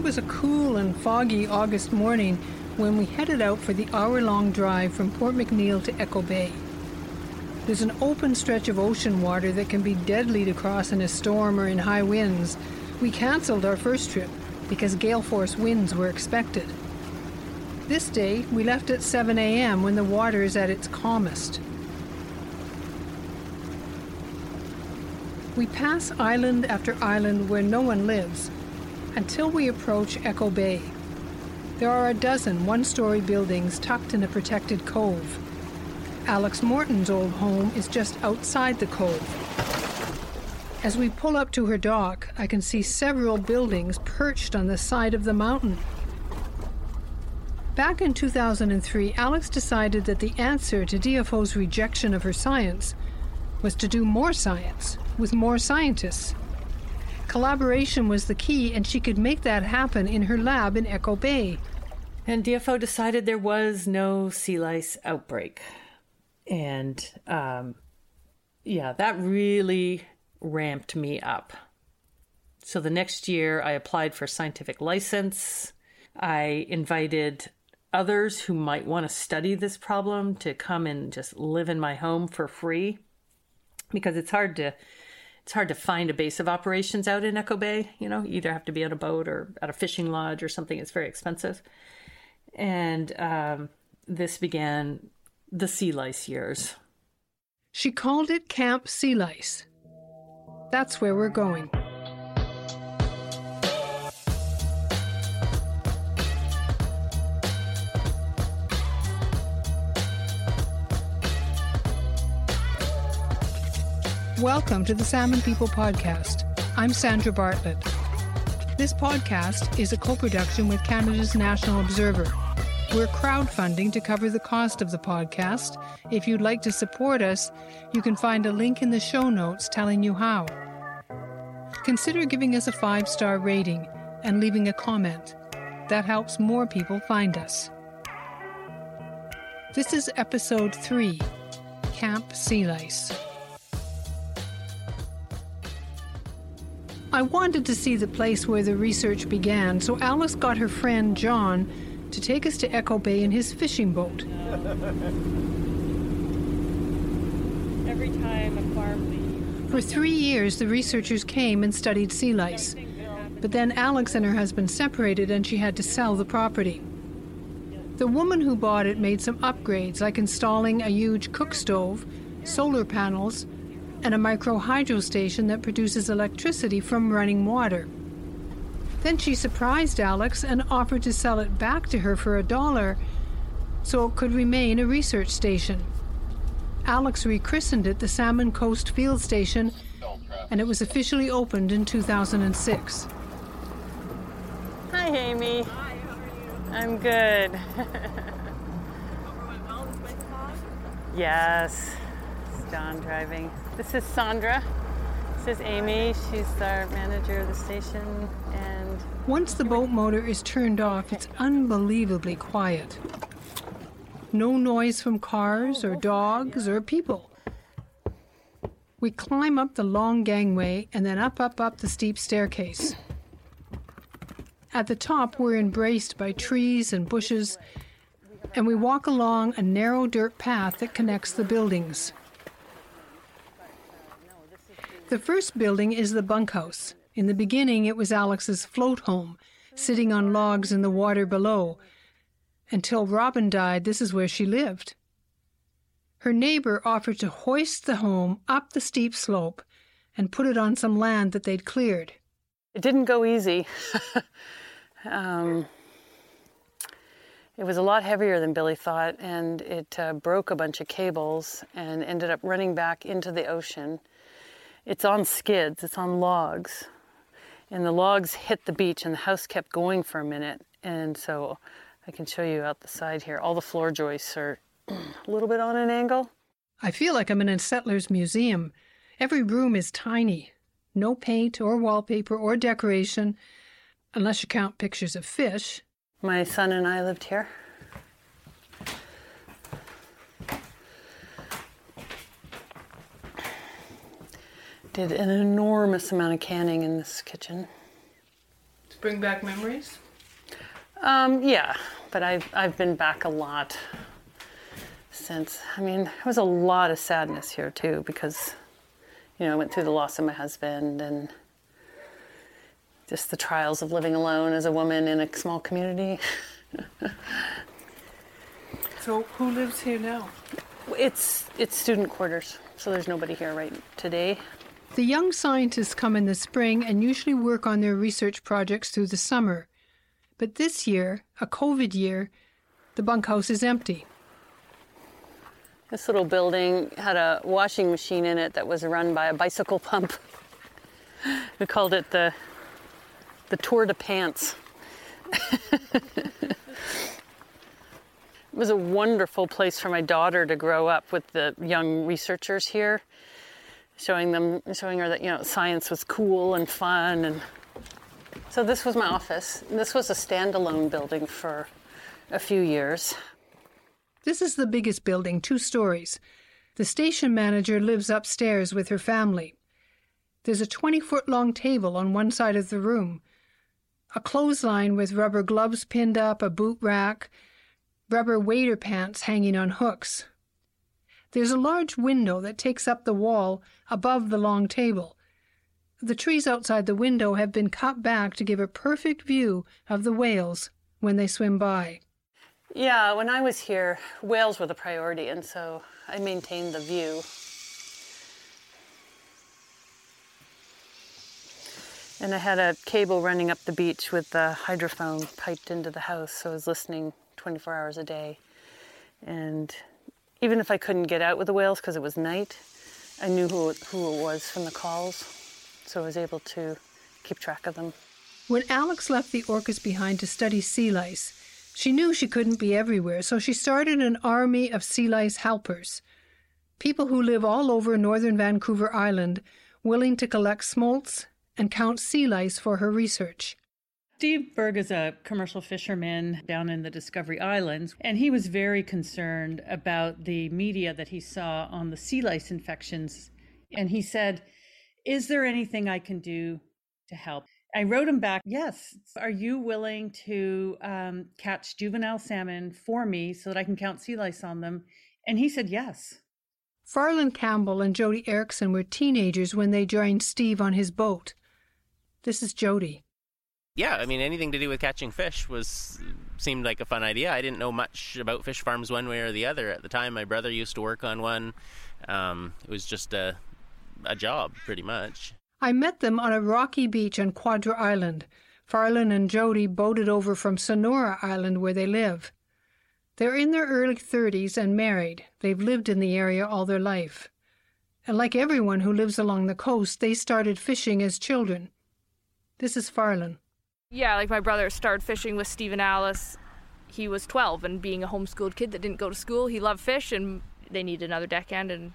It was a cool and foggy August morning when we headed out for the hour long drive from Port McNeill to Echo Bay. There's an open stretch of ocean water that can be deadly to cross in a storm or in high winds. We cancelled our first trip because gale force winds were expected. This day, we left at 7 a.m. when the water is at its calmest. We pass island after island where no one lives until we approach Echo Bay. There are a dozen one story buildings tucked in a protected cove. Alex Morton's old home is just outside the cove. As we pull up to her dock, I can see several buildings perched on the side of the mountain. Back in 2003, Alex decided that the answer to DFO's rejection of her science was to do more science with more scientists. Collaboration was the key, and she could make that happen in her lab in Echo Bay. And DFO decided there was no sea lice outbreak. And um, yeah, that really ramped me up. So the next year, I applied for scientific license. I invited others who might want to study this problem to come and just live in my home for free because it's hard to it's hard to find a base of operations out in Echo Bay. You know, you either have to be on a boat or at a fishing lodge or something. It's very expensive. And um, this began the sea lice years. She called it Camp Sea Lice. That's where we're going. Welcome to the Salmon People Podcast. I'm Sandra Bartlett. This podcast is a co production with Canada's National Observer. We're crowdfunding to cover the cost of the podcast. If you'd like to support us, you can find a link in the show notes telling you how. Consider giving us a five star rating and leaving a comment. That helps more people find us. This is episode 3 Camp Sea Lice. I wanted to see the place where the research began, so Alice got her friend John to take us to Echo Bay in his fishing boat. Every time a farm leaves. For three years, the researchers came and studied sea lice. But then Alex and her husband separated and she had to sell the property. The woman who bought it made some upgrades, like installing a huge cook stove, solar panels, and a microhydro station that produces electricity from running water. Then she surprised Alex and offered to sell it back to her for a dollar so it could remain a research station. Alex rechristened it the Salmon Coast Field Station and it was officially opened in 2006. Hi, Amy. Hi, how are you? I'm good. yes, it's John driving. This is Sandra. This is Amy. She's our manager of the station. And Once the boat motor is turned off, it's unbelievably quiet. No noise from cars or dogs or people. We climb up the long gangway and then up, up, up the steep staircase. At the top, we're embraced by trees and bushes, and we walk along a narrow dirt path that connects the buildings. The first building is the bunkhouse. In the beginning, it was Alex's float home, sitting on logs in the water below. Until Robin died, this is where she lived. Her neighbor offered to hoist the home up the steep slope and put it on some land that they'd cleared. it didn't go easy. um, it was a lot heavier than Billy thought, and it uh, broke a bunch of cables and ended up running back into the ocean. It's on skids, it's on logs. And the logs hit the beach, and the house kept going for a minute. And so I can show you out the side here. All the floor joists are a little bit on an angle. I feel like I'm in a settler's museum. Every room is tiny. No paint or wallpaper or decoration, unless you count pictures of fish. My son and I lived here. Did an enormous amount of canning in this kitchen. To bring back memories? Um, yeah, but I've I've been back a lot since. I mean, there was a lot of sadness here too because, you know, I went through the loss of my husband and just the trials of living alone as a woman in a small community. so who lives here now? It's it's student quarters, so there's nobody here right today. The young scientists come in the spring and usually work on their research projects through the summer. But this year, a COVID year, the bunkhouse is empty. This little building had a washing machine in it that was run by a bicycle pump. we called it the the Tour de Pants. it was a wonderful place for my daughter to grow up with the young researchers here, showing them, showing her that you know science was cool and fun. And so this was my office. This was a standalone building for a few years. This is the biggest building, two stories. The station manager lives upstairs with her family. There's a 20 foot long table on one side of the room, a clothesline with rubber gloves pinned up, a boot rack, rubber waiter pants hanging on hooks. There's a large window that takes up the wall above the long table. The trees outside the window have been cut back to give a perfect view of the whales when they swim by. Yeah, when I was here, whales were the priority, and so I maintained the view. And I had a cable running up the beach with the hydrophone piped into the house, so I was listening 24 hours a day. And even if I couldn't get out with the whales because it was night, I knew who, who it was from the calls, so I was able to keep track of them. When Alex left the orcas behind to study sea lice, she knew she couldn't be everywhere, so she started an army of sea lice helpers. People who live all over northern Vancouver Island, willing to collect smolts and count sea lice for her research. Steve Berg is a commercial fisherman down in the Discovery Islands, and he was very concerned about the media that he saw on the sea lice infections. And he said, Is there anything I can do to help? I wrote him back, yes. Are you willing to um, catch juvenile salmon for me so that I can count sea lice on them? And he said yes. Farlyn Campbell and Jody Erickson were teenagers when they joined Steve on his boat. This is Jody. Yeah, I mean anything to do with catching fish was seemed like a fun idea. I didn't know much about fish farms one way or the other at the time. My brother used to work on one. Um, it was just a a job, pretty much. I met them on a rocky beach on Quadra Island. Farlyn and Jody boated over from Sonora Island where they live. They're in their early 30s and married. They've lived in the area all their life. And like everyone who lives along the coast, they started fishing as children. This is Farlyn. Yeah, like my brother started fishing with Steve and Alice. He was 12, and being a homeschooled kid that didn't go to school, he loved fish, and they needed another deckhand, and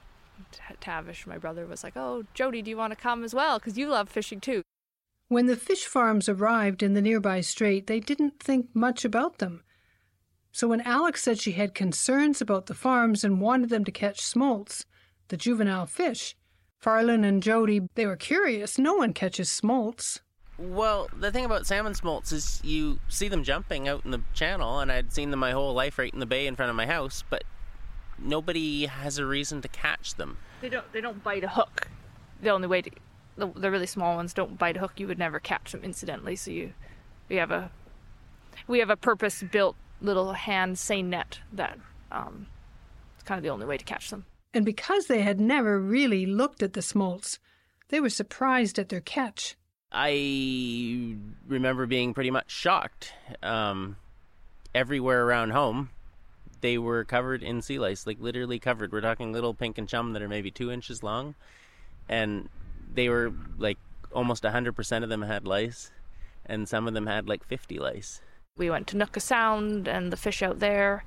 Tavish, my brother, was like, Oh, Jody, do you want to come as well? Because you love fishing too. When the fish farms arrived in the nearby strait, they didn't think much about them. So when Alex said she had concerns about the farms and wanted them to catch smolts, the juvenile fish, Farlyn and Jody, they were curious. No one catches smolts. Well, the thing about salmon smolts is you see them jumping out in the channel, and I'd seen them my whole life right in the bay in front of my house, but nobody has a reason to catch them. They don't. They don't bite a hook. The only way to the, the really small ones don't bite a hook. You would never catch them incidentally. So you, we have a, we have a purpose built little hand seine net that um, it's kind of the only way to catch them. And because they had never really looked at the smolts, they were surprised at their catch. I remember being pretty much shocked. Um, everywhere around home, they were covered in sea lice, like literally covered. We're talking little pink and chum that are maybe two inches long, and they were like almost hundred percent of them had lice, and some of them had like fifty lice. We went to Nootka Sound, and the fish out there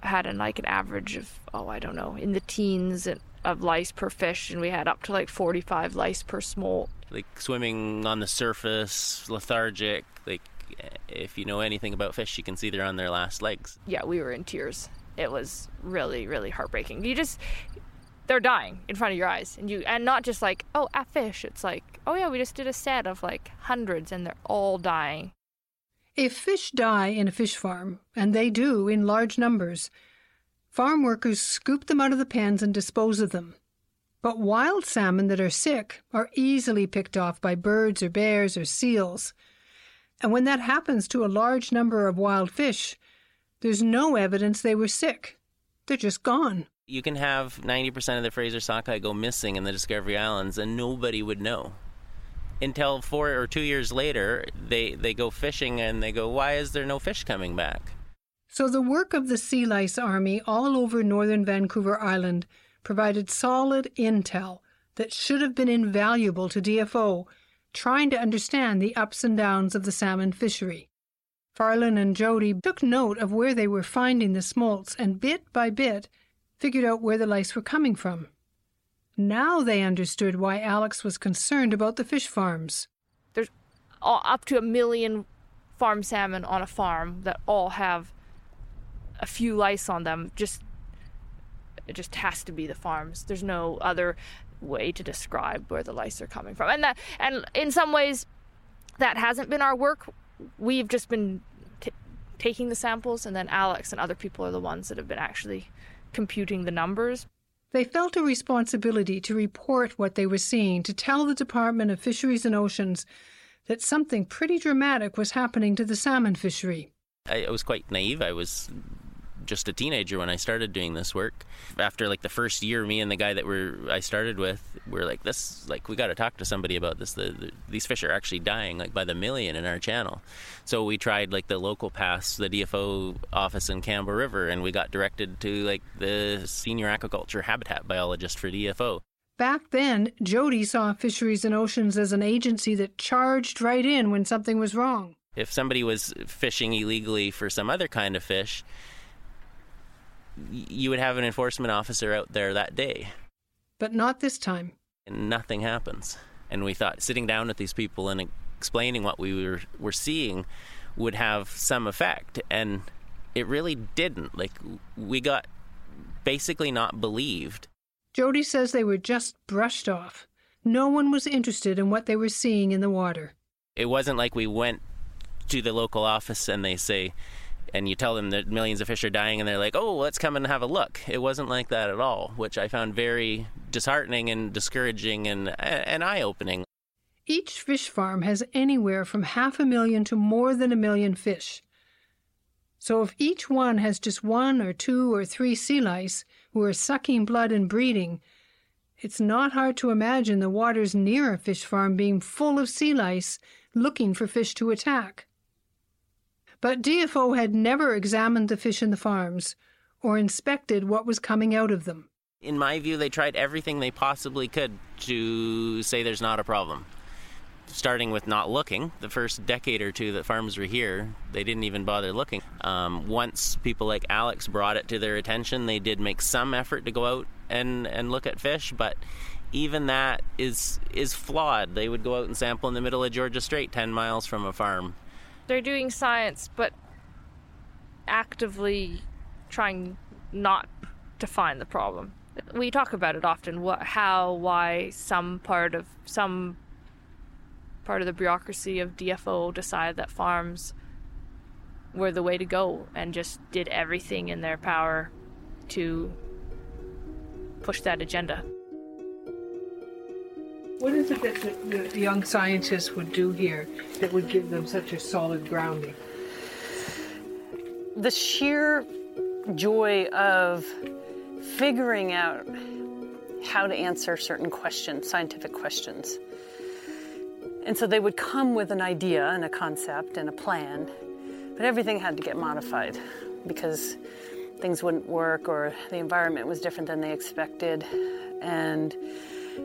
had an, like an average of oh I don't know in the teens of lice per fish, and we had up to like forty five lice per smolt. Like swimming on the surface, lethargic, like eh, if you know anything about fish, you can see they're on their last legs. Yeah, we were in tears. It was really, really heartbreaking. You just, they're dying in front of your eyes and you and not just like oh a fish it's like oh yeah we just did a set of like hundreds and they're all dying if fish die in a fish farm and they do in large numbers farm workers scoop them out of the pens and dispose of them but wild salmon that are sick are easily picked off by birds or bears or seals and when that happens to a large number of wild fish there's no evidence they were sick they're just gone you can have 90% of the Fraser sockeye go missing in the Discovery Islands and nobody would know. Until four or two years later, they, they go fishing and they go, why is there no fish coming back? So the work of the Sea Lice Army all over northern Vancouver Island provided solid intel that should have been invaluable to DFO trying to understand the ups and downs of the salmon fishery. Farlyn and Jody took note of where they were finding the smolts and bit by bit figured out where the lice were coming from. Now they understood why Alex was concerned about the fish farms. There's up to a million farm salmon on a farm that all have a few lice on them. Just it just has to be the farms. There's no other way to describe where the lice are coming from. And that and in some ways that hasn't been our work. We've just been t- taking the samples and then Alex and other people are the ones that have been actually computing the numbers. They felt a responsibility to report what they were seeing, to tell the Department of Fisheries and Oceans that something pretty dramatic was happening to the salmon fishery. I was quite naive. I was just a teenager when I started doing this work. After like the first year, me and the guy that we're I started with, we are like, this like we got to talk to somebody about this. The, the, these fish are actually dying like by the million in our channel. So we tried like the local pass, the DFO office in Campbell River, and we got directed to like the senior aquaculture habitat biologist for DFO. Back then, Jody saw Fisheries and Oceans as an agency that charged right in when something was wrong. If somebody was fishing illegally for some other kind of fish, you would have an enforcement officer out there that day. But not this time. And nothing happens. And we thought sitting down with these people and explaining what we were, were seeing would have some effect. And it really didn't. Like, we got basically not believed. Jody says they were just brushed off. No one was interested in what they were seeing in the water. It wasn't like we went to the local office and they say, and you tell them that millions of fish are dying and they're like, oh, let's come and have a look. It wasn't like that at all, which I found very disheartening and discouraging and, and eye opening. Each fish farm has anywhere from half a million to more than a million fish. So if each one has just one or two or three sea lice who are sucking blood and breeding, it's not hard to imagine the waters near a fish farm being full of sea lice looking for fish to attack. But DFO had never examined the fish in the farms or inspected what was coming out of them. In my view, they tried everything they possibly could to say there's not a problem. Starting with not looking, the first decade or two that farms were here, they didn't even bother looking. Um, once people like Alex brought it to their attention, they did make some effort to go out and, and look at fish, but even that is is flawed. They would go out and sample in the middle of Georgia Strait, 10 miles from a farm, they're doing science, but actively trying not to find the problem. We talk about it often. What, how, why some part of some part of the bureaucracy of DFO decided that farms were the way to go and just did everything in their power to push that agenda. What is it that the, the young scientists would do here that would give them such a solid grounding? The sheer joy of figuring out how to answer certain questions, scientific questions. And so they would come with an idea and a concept and a plan, but everything had to get modified because things wouldn't work or the environment was different than they expected. And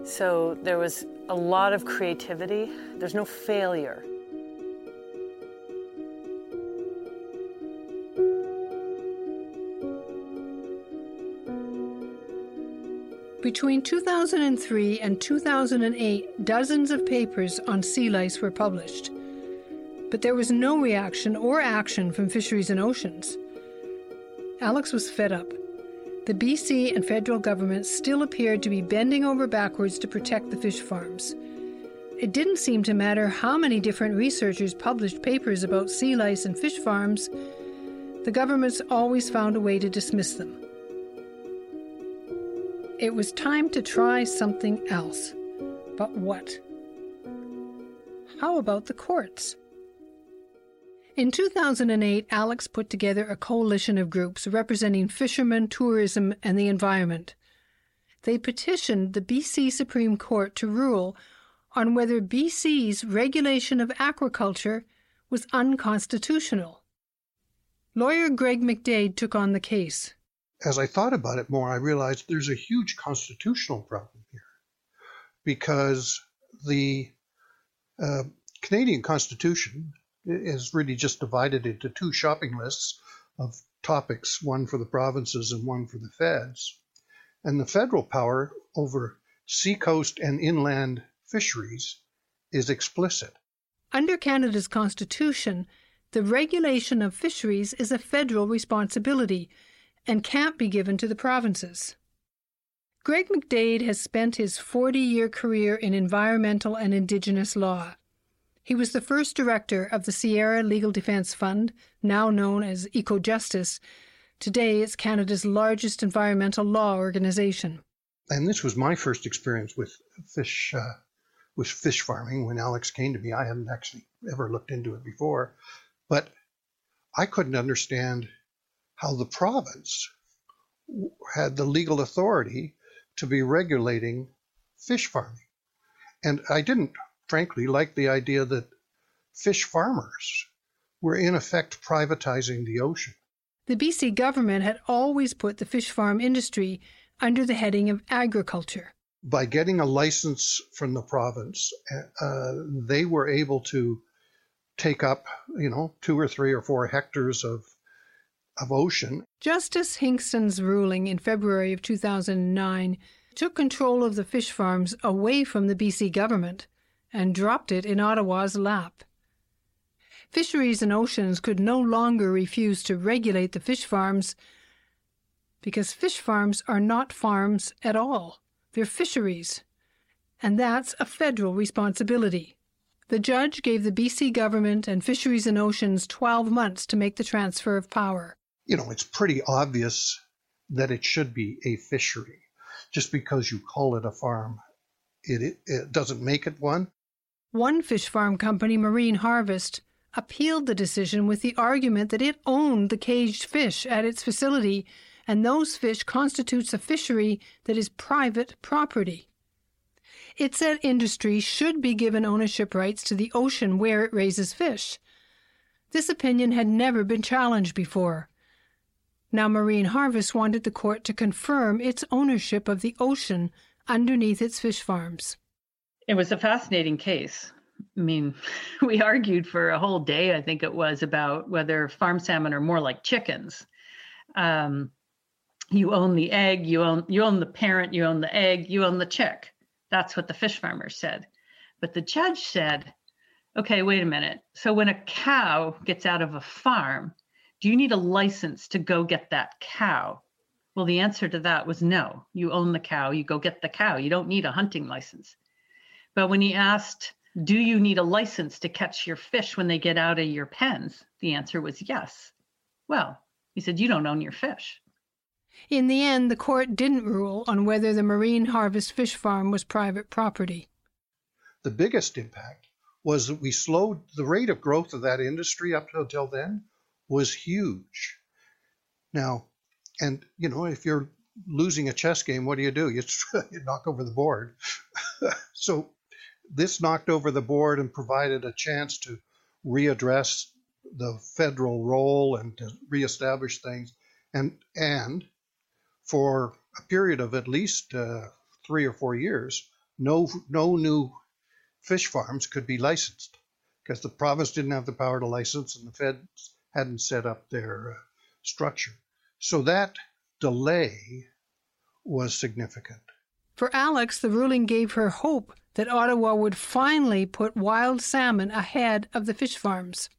so there was a lot of creativity. There's no failure. Between 2003 and 2008, dozens of papers on sea lice were published. But there was no reaction or action from Fisheries and Oceans. Alex was fed up. The BC and federal governments still appeared to be bending over backwards to protect the fish farms. It didn't seem to matter how many different researchers published papers about sea lice and fish farms, the governments always found a way to dismiss them. It was time to try something else. But what? How about the courts? In 2008, Alex put together a coalition of groups representing fishermen, tourism, and the environment. They petitioned the BC Supreme Court to rule on whether BC's regulation of aquaculture was unconstitutional. Lawyer Greg McDade took on the case. As I thought about it more, I realized there's a huge constitutional problem here because the uh, Canadian Constitution is really just divided into two shopping lists of topics, one for the provinces and one for the feds. And the federal power over seacoast and inland fisheries is explicit. Under Canada's Constitution, the regulation of fisheries is a federal responsibility and can't be given to the provinces. Greg McDade has spent his 40 year career in environmental and Indigenous law. He was the first director of the Sierra Legal Defence Fund, now known as EcoJustice. Today, it's Canada's largest environmental law organization. And this was my first experience with fish, uh, with fish farming. When Alex came to me, I hadn't actually ever looked into it before, but I couldn't understand how the province had the legal authority to be regulating fish farming. And I didn't frankly, like the idea that fish farmers were in effect privatizing the ocean. The BC government had always put the fish farm industry under the heading of agriculture. By getting a license from the province, uh, they were able to take up, you know, two or three or four hectares of of ocean. Justice Hinkson's ruling in February of 2009 took control of the fish farms away from the BC government and dropped it in Ottawa's lap. Fisheries and Oceans could no longer refuse to regulate the fish farms because fish farms are not farms at all. They're fisheries. And that's a federal responsibility. The judge gave the BC government and Fisheries and Oceans 12 months to make the transfer of power. You know, it's pretty obvious that it should be a fishery. Just because you call it a farm, it, it, it doesn't make it one. One fish farm company, Marine Harvest, appealed the decision with the argument that it owned the caged fish at its facility and those fish constitutes a fishery that is private property. It said industry should be given ownership rights to the ocean where it raises fish. This opinion had never been challenged before. Now Marine Harvest wanted the court to confirm its ownership of the ocean underneath its fish farms. It was a fascinating case. I mean, we argued for a whole day, I think it was, about whether farm salmon are more like chickens. Um, you own the egg, you own you own the parent, you own the egg, you own the chick. That's what the fish farmers said. But the judge said, okay, wait a minute. So when a cow gets out of a farm, do you need a license to go get that cow? Well, the answer to that was no. You own the cow, you go get the cow. You don't need a hunting license. But when he asked, Do you need a license to catch your fish when they get out of your pens? The answer was yes. Well, he said, You don't own your fish. In the end, the court didn't rule on whether the Marine Harvest Fish Farm was private property. The biggest impact was that we slowed the rate of growth of that industry up until then was huge. Now, and you know, if you're losing a chess game, what do you do? You, you knock over the board. so this knocked over the board and provided a chance to readdress the federal role and to reestablish things. And and for a period of at least uh, three or four years, no no new fish farms could be licensed because the province didn't have the power to license and the feds hadn't set up their uh, structure. So that delay was significant. For Alex, the ruling gave her hope that Ottawa would finally put wild salmon ahead of the fish farms.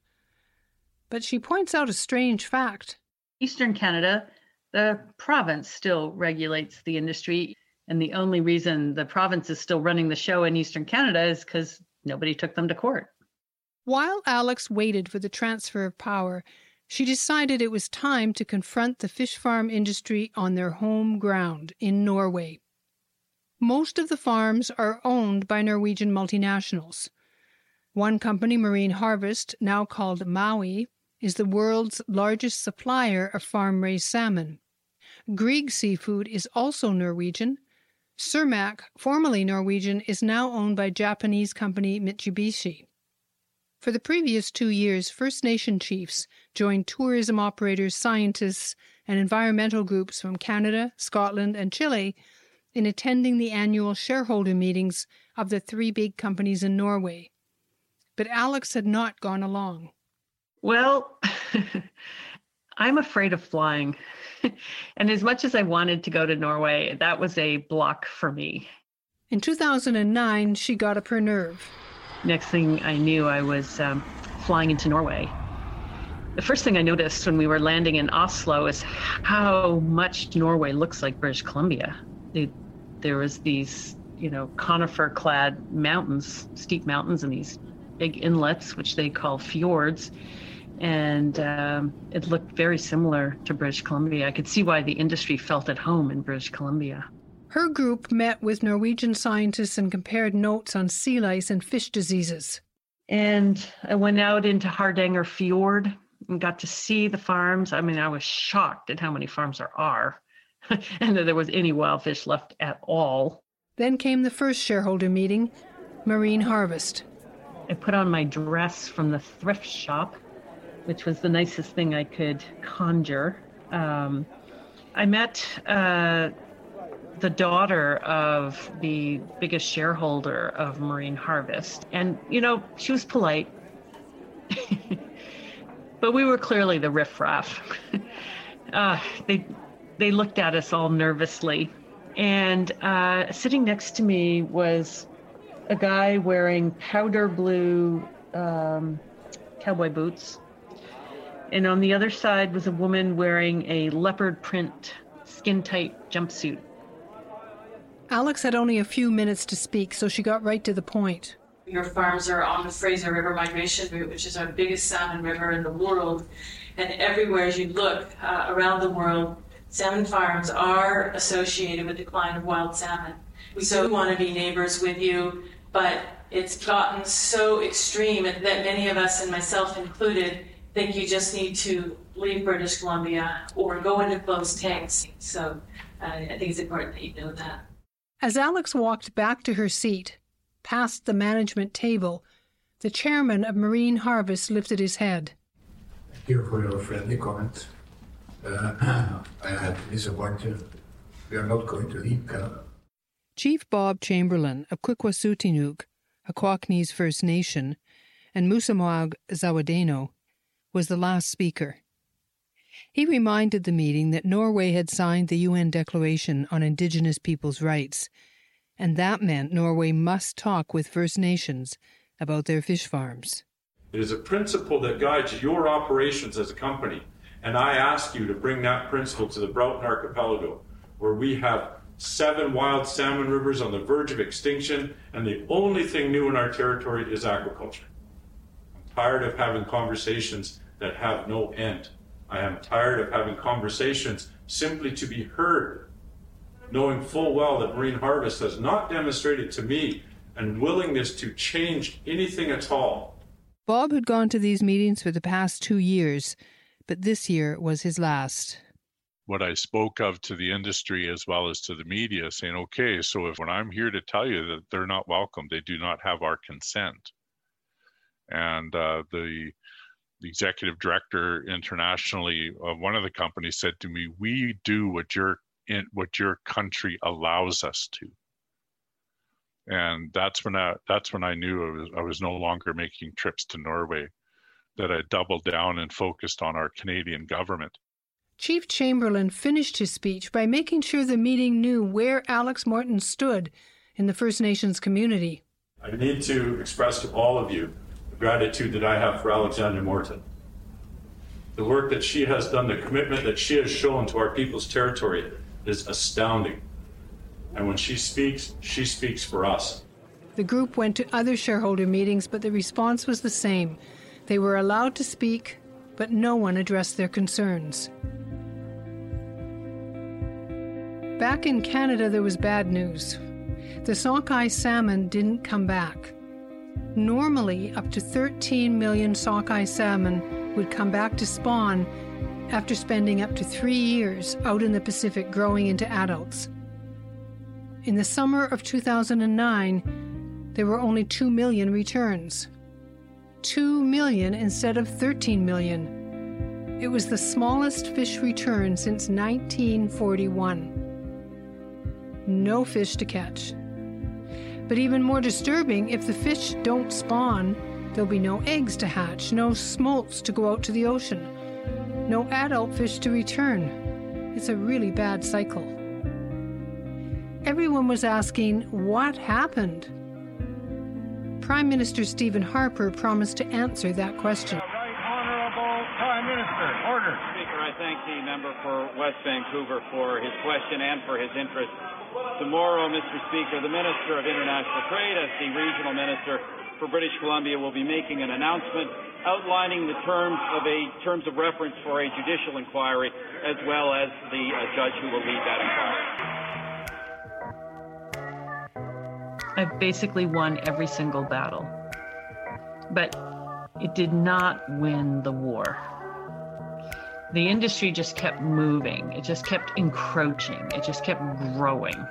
But she points out a strange fact. Eastern Canada The province still regulates the industry. And the only reason the province is still running the show in Eastern Canada is because nobody took them to court. While Alex waited for the transfer of power, she decided it was time to confront the fish farm industry on their home ground in Norway. Most of the farms are owned by Norwegian multinationals. One company, Marine Harvest, now called Mowi, is the world's largest supplier of farm raised salmon. Grieg Seafood is also Norwegian. Cermaq, formerly Norwegian, is now owned by Japanese company Mitsubishi. For the previous two years, First Nation chiefs joined tourism operators, scientists, and environmental groups from Canada, Scotland, and Chile in attending the annual shareholder meetings of the three big companies in Norway. But Alex had not gone along. Well, I'm afraid of flying. and as much as I wanted to go to Norway, that was a block for me. In 2009, she got up her nerve. Next thing I knew, I was um, flying into Norway. The first thing I noticed when we were landing in Oslo is how much Norway looks like British Columbia. They, there was these, you know, conifer-clad mountains, steep mountains, and these big inlets, which they call fjords and um, it looked very similar to British Columbia. I could see why the industry felt at home in British Columbia. Her group met with Norwegian scientists and compared notes on sea lice and fish diseases. And I went out into Hardanger Fjord and got to see the farms. I mean, I was shocked at how many farms there are and that there was any wild fish left at all. Then came the first shareholder meeting, Marine Harvest. I put on my dress from the thrift shop which was the nicest thing I could conjure. Um, I met uh, the daughter of the biggest shareholder of Marine Harvest, and you know she was polite, but we were clearly the riffraff. uh, they they looked at us all nervously, and uh, sitting next to me was a guy wearing powder blue um, cowboy boots and on the other side was a woman wearing a leopard print skin tight jumpsuit. Alex had only a few minutes to speak, so she got right to the point. Your farms are on the Fraser River Migration Route, which is our biggest salmon river in the world. And everywhere as you look uh, around the world, salmon farms are associated with decline of wild salmon. We so want to be neighbors with you, but it's gotten so extreme that many of us, and myself included, think you just need to leave British Columbia or go into closed tanks. So uh, I think it's important that you know that. As Alex walked back to her seat, past the management table, the chairman of Marine Harvest lifted his head. Thank you for your friendly comment. Uh, I had disappointed. We are not going to leave Canada. Chief Bob Chamberlain of Quiquasutinuk, a Quackneys First Nation, and Musamwag Zawadeno was the last speaker. He reminded the meeting that Norway had signed the UN Declaration on Indigenous Peoples' Rights, and that meant Norway must talk with First Nations about their fish farms. It is a principle that guides your operations as a company, and I ask you to bring that principle to the Broughton Archipelago, where we have seven wild salmon rivers on the verge of extinction, and the only thing new in our territory is agriculture. I'm tired of having conversations that have no end. I am tired of having conversations simply to be heard, knowing full well that Marine Harvest has not demonstrated to me an willingness to change anything at all. Bob had gone to these meetings for the past two years, but this year was his last. What I spoke of to the industry as well as to the media, saying, okay, so if when I'm here to tell you that they're not welcome, they do not have our consent. And uh, the the executive director internationally of one of the companies said to me, "We do what your in, what your country allows us to." And that's when I that's when I knew I was I was no longer making trips to Norway, that I doubled down and focused on our Canadian government. Chief Chamberlain finished his speech by making sure the meeting knew where Alex Morton stood in the First Nations community. I need to express to all of you the gratitude that I have for Alexander Morton. The work that she has done, the commitment that she has shown to our people's territory is astounding. And when she speaks, she speaks for us. The group went to other shareholder meetings, but the response was the same. They were allowed to speak, but no one addressed their concerns. Back in Canada, there was bad news. The sockeye salmon didn't come back. Normally, up to 13 million sockeye salmon would come back to spawn after spending up to three years out in the Pacific growing into adults. In the summer of 2009, there were only 2 million returns. 2 million instead of 13 million. It was the smallest fish return since 1941. No fish to catch. But even more disturbing, if the fish don't spawn, there'll be no eggs to hatch, no smolts to go out to the ocean, no adult fish to return. It's a really bad cycle. Everyone was asking, what happened? Prime Minister Stephen Harper promised to answer that question. Right Honorable Prime Minister, order. Speaker, I thank the member for West Vancouver for his question and for his interest. Tomorrow, Mr. Speaker, the Minister of International Trade, as the regional minister for British Columbia, will be making an announcement outlining the terms of a terms of reference for a judicial inquiry, as well as the uh, judge who will lead that inquiry. I basically won every single battle. But it did not win the war. The industry just kept moving, it just kept encroaching, it just kept growing.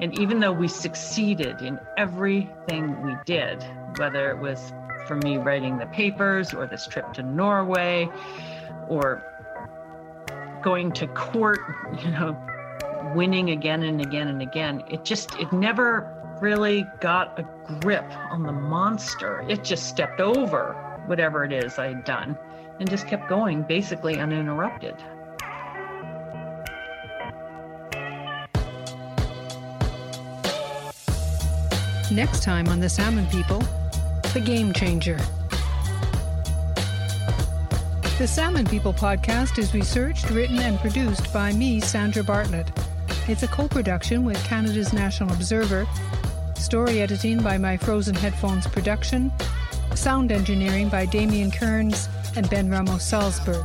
And even though we succeeded in everything we did, whether it was for me writing the papers or this trip to Norway or going to court, you know, winning again and again and again, it just, it never really got a grip on the monster. It just stepped over whatever it is I had done and just kept going basically uninterrupted. Next time on The Salmon People, The Game Changer. The Salmon People podcast is researched, written, and produced by me, Sandra Bartlett. It's a co production with Canada's National Observer Story editing by my Frozen Headphones production. Sound engineering by Damian Kearns and Ben Ramos Salzburg.